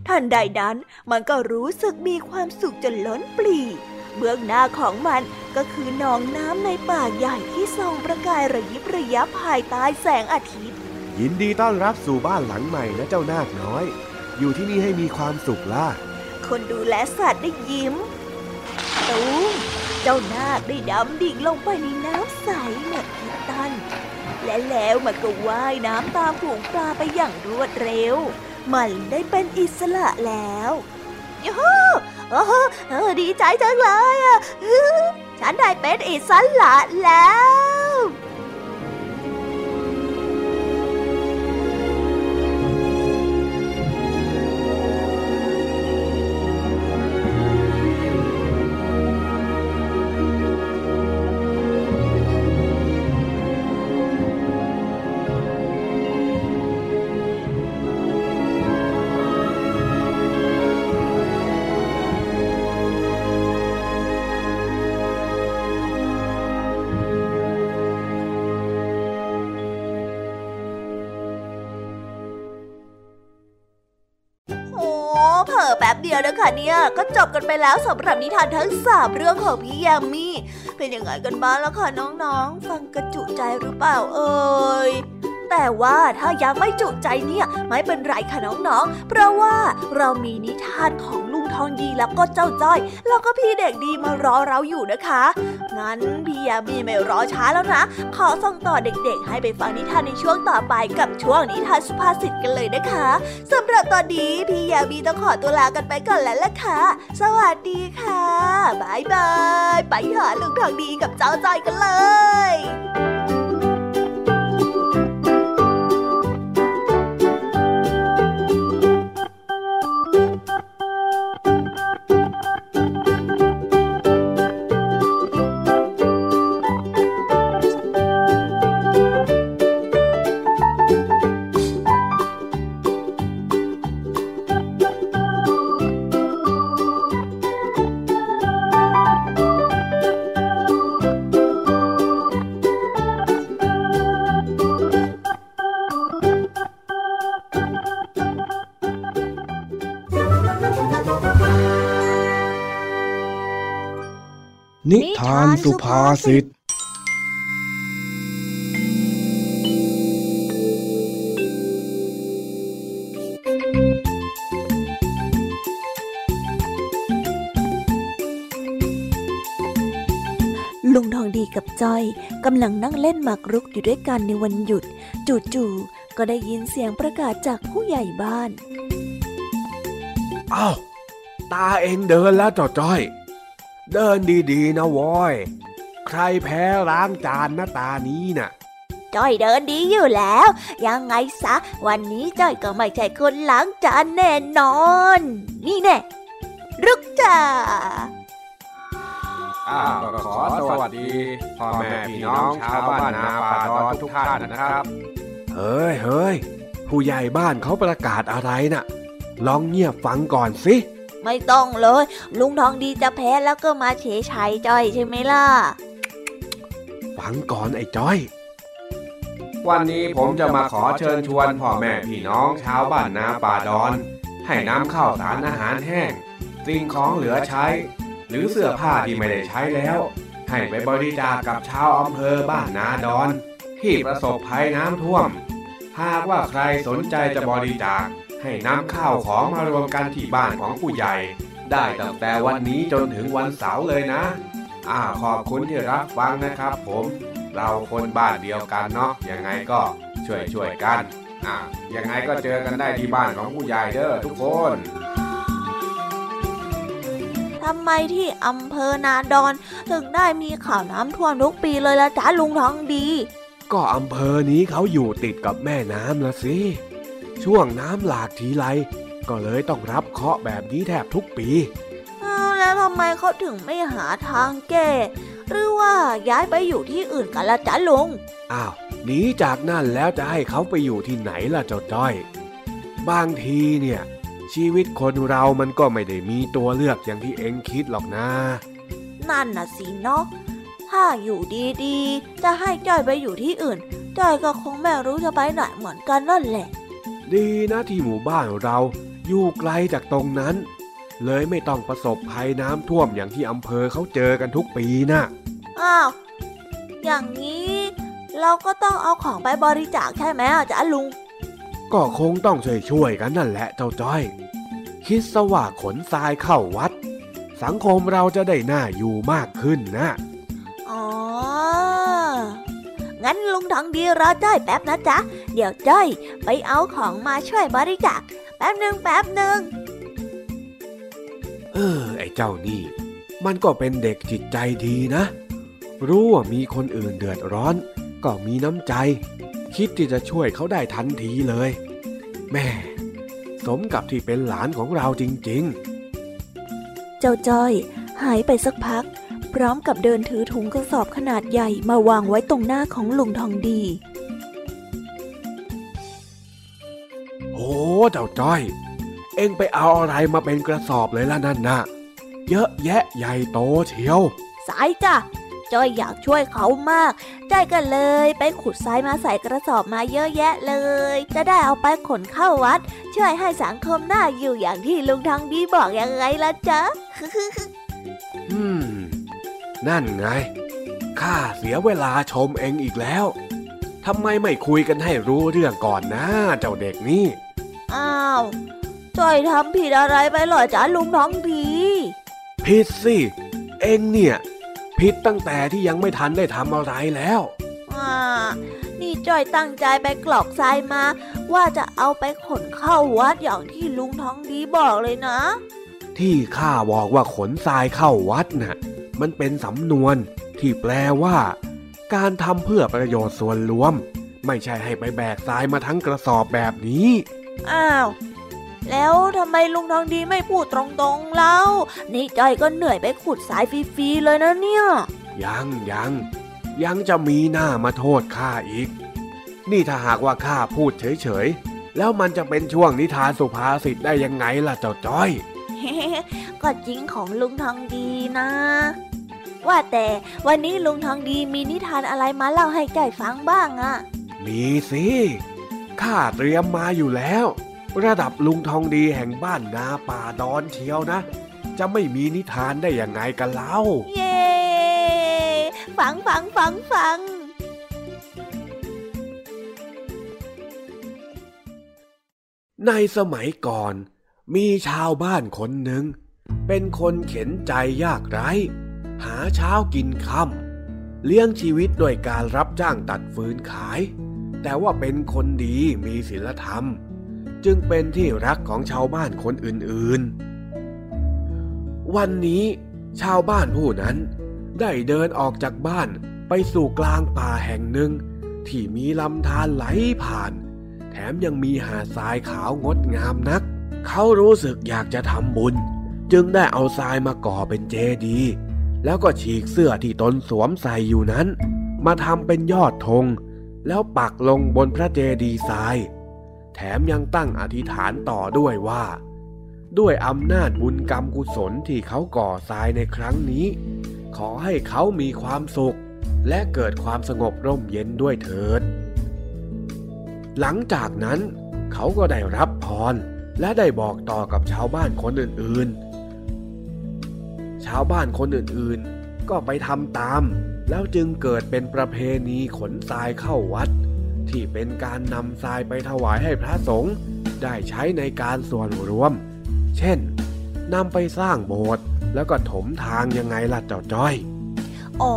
ทันใดนั้นมันก็รู้สึกมีความสุขจนล้นปลีก เบื้องหน้าของมันก็คือหนองน้ำในป่าใหญ่ที่ส่องประกายระยิบระยับภายใต้แสงอาทิตย์ ยินดีต้อนรับสู่บ้านหลังใหม่นะเจ้านาคน้อย อยู่ที่นี่ให้มีความสุขล่ะ คนดูแลสัตว์ได้ยิ้มตูมเจ้านาคได้ดำดิ่งลงไปในน้ำใสเหมือนคิตตัน และแล้วมันก็ว่ายน้ำตามฝูงปลาไปอย่างรวดเร็ว มันได้เป็นอิสระแล้วยูฮู โอ้ดีใจจังเลยอะฉันได้เป็นอิสระแล้ว ดียวนะคะเนี่ยก็จบกันไปแล้วสำหรับนิทานทั้งสามเรื่องของพี่ยามีเป็นยังไงกันบ้างแล้วคะน้องๆ ฟังกระจุใจหรือเปล่าเอ่ยแต่ว่าถ้ายังไม่จุใจเนี่ยไม่เป็นไรค่ะน้องๆ เพราะว่าเรามีนิทานของลุงทองดีแล้วก็เจ้าจ้อย แล้วก็พี่เด็กดีมารอเราอยู่นะคะ งั้นพี่ยามีไม่รอช้าแล้วนะ ขอส่งต่อเด็กๆ ให้ไปฟังนิทานในช่วงต่อไปกับช่วงนิทานสุภาษิตกันเลยนะคะสำหรับตอนนี้พี่ยามีต้องขอตัวลากันไปก่อนแล้วล่ะค่ะ สวัสดีค่ะบายบาย ไปหาลุงทองดีกับเจ้าจอยกันเลยานสุภาษิตลุงทองดีกับจ้อยกำลังนั่งเล่นหมากรุกอยู่ด้วยกันในวันหยุด จู่ๆก็ได้ยินเสียงประกาศจากผู้ใหญ่บ้าน อ้าว ตาเองเดินแล้วจ้อจ้อย เดินดีๆนะวอย ใครแพ้ล้างจานนะตานี้น่ะจ้อยเดินดีอยู่แล้ว ยังไงซะ วันนี้จ้อยก็ไม่ใช่คนล้างจานแน่นอน นี่แน่รุกจ้าอ้าวก็ขอสวัสดีพ่อแม่พี่น้องชาวบ้านนาป่าดอนทุกท่านนะครับ เฮ้ยเฮ้ยผู้ใหญ่บ้านเขาประกาศอะไรน่ะ ลองเงียบฟังก่อนสิ ไม่ต้องเลย ลุงทองดีจะแพ้แล้วก็มาเฉยชัยจ้อยใช่ไหมล่ะ ฟังก่อนไอ้จ้อย วันนี้ผมจะมาขอเชิญชวนพ่อแม่พี่น้องชาวบ้านนาป่าดอน ให้นำข้าวสารอาหารแห้ง สิ่งของเหลือใช้ หรือเสื้อผ้าที่ไม่ได้ใช้แล้ว ให้ไปบริจาคกับชาวอำเภอบ้านนาดอน ที่ประสบภัยน้ำท่วม หากว่าใครสนใจจะบริจาค ให้นำข้าวของมารวมกันที่บ้านของผู้ใหญ่ ได้ตั้งแต่วันนี้จนถึงวันเสาร์เลยนะอ่าขอบคุณที่รับฟังนะครับผม เราคนบ้านเดียวกันเนาะยังไงก็ช่วยช่วยๆกันอ่ายังไงก็เจอกันได้ที่บ้านของผู้ใหญ่เด้อทุกคนทำไมที่อำเภอนาดอน ถึงได้มีข่าวน้ำท่วมทุกปีเลยละจ้าลุงทองดี ก็อำเภอนี้เขาอยู่ติดกับแม่น้ำละสิ ช่วงน้ำหลากทีไรก็เลยต้องรับเคราะห์แบบนี้แทบทุกปีอ้าวแล้วทำไมเขาถึงไม่หาทางแก้ หรือว่าย้ายไปอยู่ที่อื่นกันละจ้าลุงอ้าวหนีจากนั่นแล้วจะให้เขาไปอยู่ที่ไหนล่ะเจ้าจ้อย บางทีเนี่ย ชีวิตคนเรามันก็ไม่ได้มีตัวเลือกอย่างที่เองคิดหรอกนะ นั่นน่ะสิเนาะถ้าอยู่ดีๆ จะให้จ้อยไปอยู่ที่อื่น จ้อยก็คงไม่รู้จะไปไหนเหมือนกันนั่นแหละ ดีนะที่หมู่บ้านเราอยู่ไกลจากตรงนั้น เลยไม่ต้องประสบภัยน้ำท่วมอย่างที่อำเภอเขาเจอกันทุกปีนะอ้าว อย่างนี้เราก็ต้องเอาของไปบริจาคใช่ไหมอาจารย์ลุง ก็คงต้องช่วยช่วยๆกันนั่นแหละเจ้าจ้อย คิดสว่าขนทรายเข้าวัด สังคมเราจะได้น่าอยู่มากขึ้นนะ อ๋อ งั้นลุงทองดีรอจ้อยแป๊บนะจ๊ะ เดี๋ยวจ้อยไปเอาของมาช่วยบริจาคแป๊บหนึ่งแป๊บหนึ่งเออ ไอ้เจ้านี่ มันก็เป็นเด็กจิตใจดีนะ รู้ว่ามีคนอื่นเดือดร้อน ก็มีน้ำใจ คิดที่จะช่วยเขาได้ทันทีเลย แม่ สมกับที่เป็นหลานของเราจริงเจ้าจ้อย หายไปสักพัก พร้อมกับเดินถือถุงกระสอบขนาดใหญ่มาวางไว้ตรงหน้าของลุงทองดีๆโอ้เจ้าจ้อย เอ็งไปเอาอะไรมาเป็นกระสอบเลยล่ะนั่นนะเยอะแยะใหญ่โตเชียวสายจ้ะจ้อยอยากช่วยเขามากจ้อยก็เลย ไปขุดทรายมาใส่กระสอบมาเยอะแยะเลย จะได้เอาไปขนเข้าวัด ช่วยให้สังคมน่าอยู่อย่างที่ลุงทองดีบอกยังไงล่ะจ๊ะ อืม นั่นไง ข้าเสียเวลาชมเองอีกแล้วทำไมไม่คุยกันให้รู้เรื่องก่อนนะ เจ้าเด็กนี่ อ้าวจ้อยทำผิดอะไรไปเหรอจ๊ะลุงทองดีผิดสิ เองเนี่ย ผิดตั้งแต่ที่ยังไม่ทันได้ทำอะไรแล้วอ่านี่จ้อยตั้งใจไปกรอกทรายมา ว่าจะเอาไปขนเข้าวัดอย่างที่ลุงทองดีบอกเลยนะ ที่ข้าบอกว่าขนทรายเข้าวัดน่ะมันเป็นสำนวนที่แปลว่า การทำเพื่อประโยชน์ส่วนรวม ไม่ใช่ให้ไปแบกทรายมาทั้งกระสอบแบบนี้ อ้าว แล้วทำไมลุงทองดีไม่พูดตรงๆเล่านี่จ้อยก็เหนื่อยไปขุดสายฟรีๆเลยนะเนี่ย ยังยัง ยังจะมีหน้ามาโทษข้าอีก นี่ถ้าหากว่าข้าพูดเฉยๆ แล้วมันจะเป็นช่วงนิทานสุภาษิตได้ยังไงล่ะเจ้าจ้อย ก็จริงของลุงทองดีนะ ว่าแต่วันนี้ลุงทองดีมีนิทานอะไรมาเล่าให้จ้อยฟังบ้างอะมีสิข้าเตรียมมาอยู่แล้ว ระดับลุงทองดีแห่งบ้านนาป่าดอนเชียวนะ จะไม่มีนิทานได้ยังไงกันเล่า เย้ฟังฟังฟังฟังในสมัยก่อน มีชาวบ้านคนหนึ่ง เป็นคนเข็นใจยากไร้ หาเช้ากินค่ำเลี้ยงชีวิตโดยการรับจ้างตัดฟืนขาย แต่ว่าเป็นคนดีมีศีลธรรม จึงเป็นที่รักของชาวบ้านคนอื่นๆ วันนี้ชาวบ้านผู้นั้นได้เดินออกจากบ้านไปสู่กลางป่าแห่งหนึ่ง ที่มีลำธารไหลผ่าน แถมยังมีหาดทรายขาวงดงามนัก เขารู้สึกอยากจะทำบุญ จึงได้เอาทรายมาก่อเป็นเจดีย์แล้วก็ฉีกเสื้อที่ตนสวมใส่อยู่นั้น มาทำเป็นยอดธงแล้วปักลงบนพระเจดีย์ทราย แถมยังตั้งอธิษฐานต่อด้วยว่า ด้วยอำนาจบุญกรรมกุศลที่เขาก่อทรายในครั้งนี้ ขอให้เขามีความสุข และเกิดความสงบร่มเย็นด้วยเถิด หลังจากนั้นเขาก็ได้รับพร และได้บอกต่อกับชาวบ้านคนอื่นๆ ชาวบ้านคนอื่นๆ ก็ไปทำตาม แล้วจึงเกิดเป็นประเพณีขนทรายเข้าวัด ที่เป็นการนำทรายไปถวายให้พระสงฆ์ได้ใช้ในการส่วนรวม เช่นนำไปสร้างโบสถ์แล้วก็ถมทางยังไงล่ะเจ้าจ้อย อ๋อ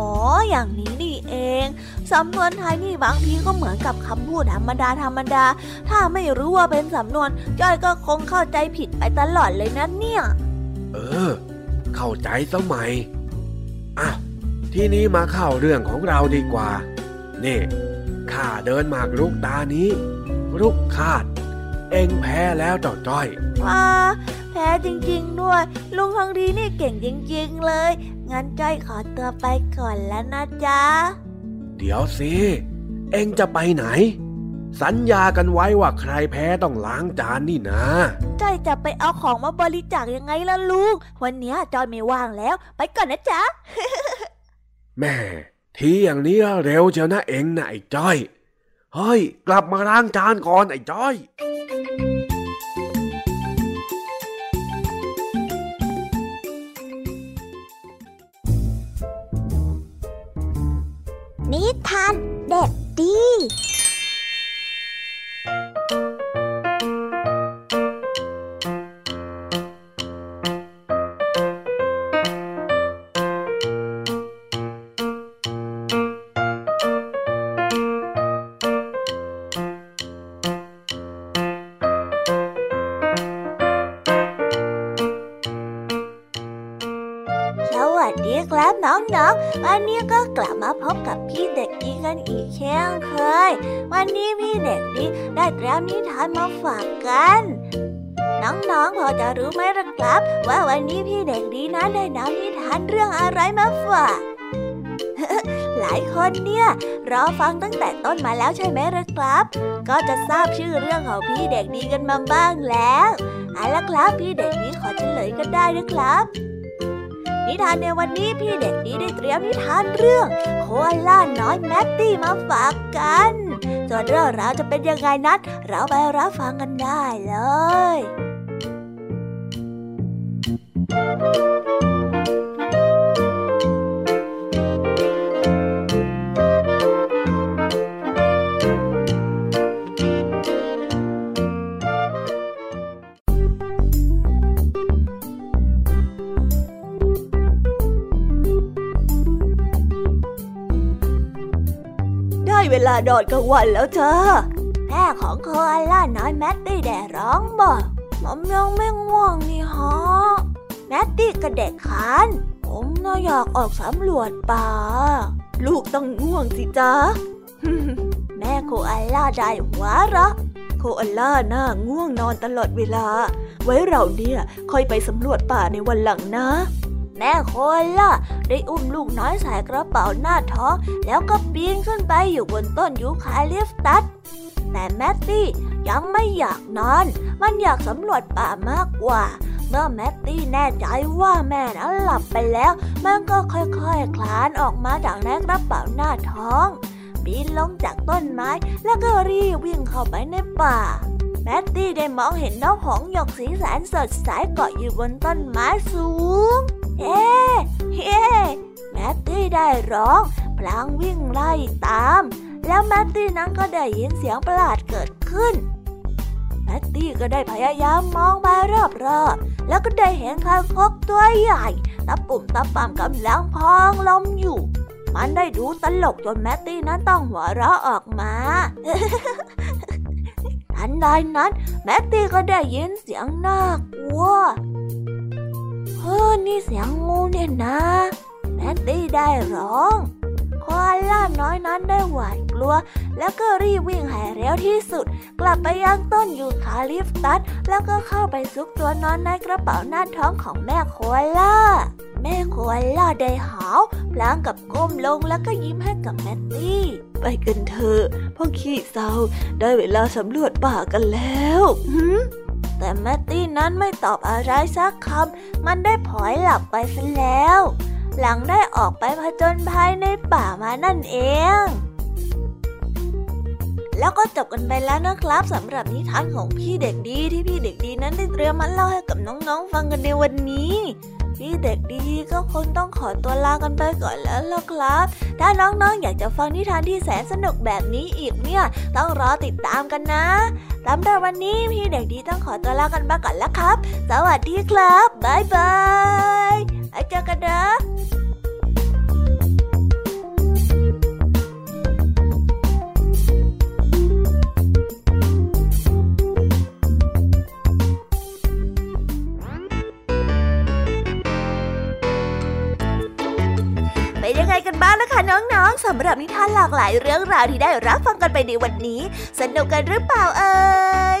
อย่างนี้นี่เอง สำนวนไทยนี่บางทีก็เหมือนกับคำพูดธรรมดาธรรมดา ถ้าไม่รู้ว่าเป็นสำนวนจ้อยก็คงเข้าใจผิดไปตลอดเลยนะเนี่ย เออ เข้าใจสมัยอะทีนี้มาเข้าเรื่องของเราดีกว่า นี่ข้าเดินหมากรุกตานี้ รุกคาด เอ็งแพ้แล้วเจ้าจ้อยว้าแพ้จริงๆด้วย ลุงทองดีนี่เก่งจริง ๆ เลย งั้นจ้อยขอตัวไปก่อนแล้วนะจ๊ะ เดี๋ยวสิ เอ็งจะไปไหน สัญญากันไว้ว่าใครแพ้ต้องล้างจานนี่นะจ้อยจะไปเอาของมาบริจาคยังไงล่ะลุง วันเนี้ยจ้อยไม่ว่างแล้ว ไปก่อนนะจ๊ะ แม่ ทีอย่างนี้เร็วเชียวนะเองนะไอ้จ้อย เฮ้ย กลับมาล้างจานก่อนไอ้จ้อย นิทานเด็กดี ได้เตรียมนิทานมาฝากกัน น้องๆ พอจะรู้ไหมล่ะครับ ว่าวันนี้พี่เด็กดีนั้นได้นำนิทานเรื่องอะไรมาฝาก หลายคนเนี่ยรอฟังตั้งแต่ต้นมาแล้วใช่ไหมล่ะครับ ก็จะทราบชื่อเรื่องของพี่เด็กดีกันมาบ้างแล้วเอาละครับพี่เด็กดีขอเฉลยกันได้นะครับ นิทานในวันนี้พี่เด็กดีได้เตรียมนิทานเรื่อง โคอาล่าน้อยแมตตี้มาฝากกันส่วนเรื่องราวจะเป็นยังไงนั้น เราไปรับฟังกันได้เลย ได้เวลาดอดกลางวันแล้วจ้าแม่ของโคอาล่าน้อยแมตตี้แดร้องบอกผมยังไม่ง่วงนี่ฮะแมตตี้กระเด็กขานผมน่าอยากออกสำรวจป่า ลูกต้องง่วงสิจ้าแม่โคอาล่าได้หัวเราะโคอาล่าหน้าง่วงนอนตลอดเวลา ไว้เราเนี่ยค่อยไปสำรวจป่าในวันหลังนะ แม่โคล่าได้อุ้มลูกน้อยใส่กระเป๋าหน้าท้อง แล้วก็ปีนขึ้นไปอยู่บนต้นยูคาลิปตัส แต่แมตตี้ยังไม่อยากนอน มันอยากสำรวจป่ามากกว่า เมื่อแมตตี้แน่ใจว่าแม่นั้นหลับไปแล้ว มันก็ค่อยๆคคลานออกมาจากในกระเป๋าหน้าท้องปีนลงจากต้นไม้แล้วก็รีบวิ่งเข้าไปในป่าแมตตี้ได้มองเห็นนกหงส์หยกสีแสนสดใสเกาะอยู่บนต้นไม้สูง เฮ้เฮ้แมตตี้ได้ร้องพลางวิ่งไล่ตาม แล้วแมตตี้นั้นก็ได้ยินเสียงประหลาดเกิดขึ้น แมตตี้ก็ได้พยายามมองไปรอบๆ แล้วก็ได้เห็นคางคกตัวใหญ่ตะปุ่มตะป่ำกำลังพองลมอยู่ มันได้ดูตลกจนแมตตี้นั้นต้องหัวเราะออกมาทันใดนั้น แมตตี้ก็ได้ยินเสียงน่ากลัว ฮ้อนี่เสียงงูเนี่ยนะแมตตี้ได้ร้องโคอาล่าน้อยนั้นได้หวาดกลัว แล้วก็รีบวิ่งให้เร็วที่สุด กลับไปยังต้นยูคาลิปตัส แล้วก็เข้าไปซุกตัวนอนในกระเป๋าหน้าท้องของแม่โคอาล่า แม่โคอาล่าได้หาวพลางกับก้มลงแล้วก็ยิ้มให้กับแมตตี้ ไปกันเถอะพ่อขี้เศร้าได้เวลาสำรวจป่ากันแล้วหืม แต่แมตตี้นั้นไม่ตอบอะไรสักคำ มันได้ผลอยหลับไปซะแล้ว หลังได้ออกไปผจญภัยในป่ามานั่นเอง แล้วก็จบกันไปแล้วนะครับสำหรับนิทานของพี่เด็กดีที่พี่เด็กดีนั้นได้เตรียมมาเล่าให้กับน้องๆ ฟังกันในวันนี้ พี่เด็กดีก็คงต้องขอตัวลากันไปก่อนแล้วล่ะครับ ถ้าน้องๆอยากจะฟังนิทานที่แสนสนุกแบบนี้อีกเนี่ย ต้องรอติดตามกันนะสำหรับวันนี้พี่เด็กดีต้องขอตัวลากันไปก่อนแล้วครับ สวัสดีครับบ๊ายบายแล้เจอกันนะ กันบ้างนะคะน้องๆสำหรับนิทานหลากหลายเรื่องราวที่ได้รับฟังกันไปในวันนี้ สนุกกันหรือเปล่าเอ่ย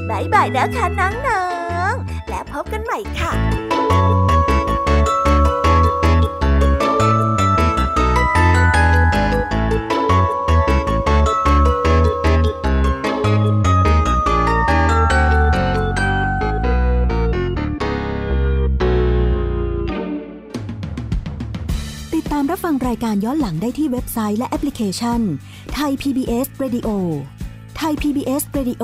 บายบายนะคะน้องๆ และพบกันใหม่ค่ะติดตามรับฟังรายการย้อนหลังได้ที่เว็บไซต์และแอปพลิเคชันไทย PBS Radio ไทย PBS Radio